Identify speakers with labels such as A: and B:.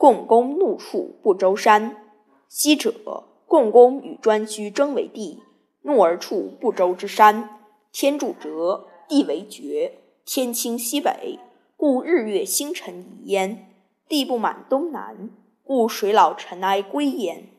A: 共工怒触不周山。昔者，共工与颛顼争为帝，怒而触不周之山。天柱折，地为绝，天倾西北，故日月星辰移焉；地不满东南，故水老尘埃归焉。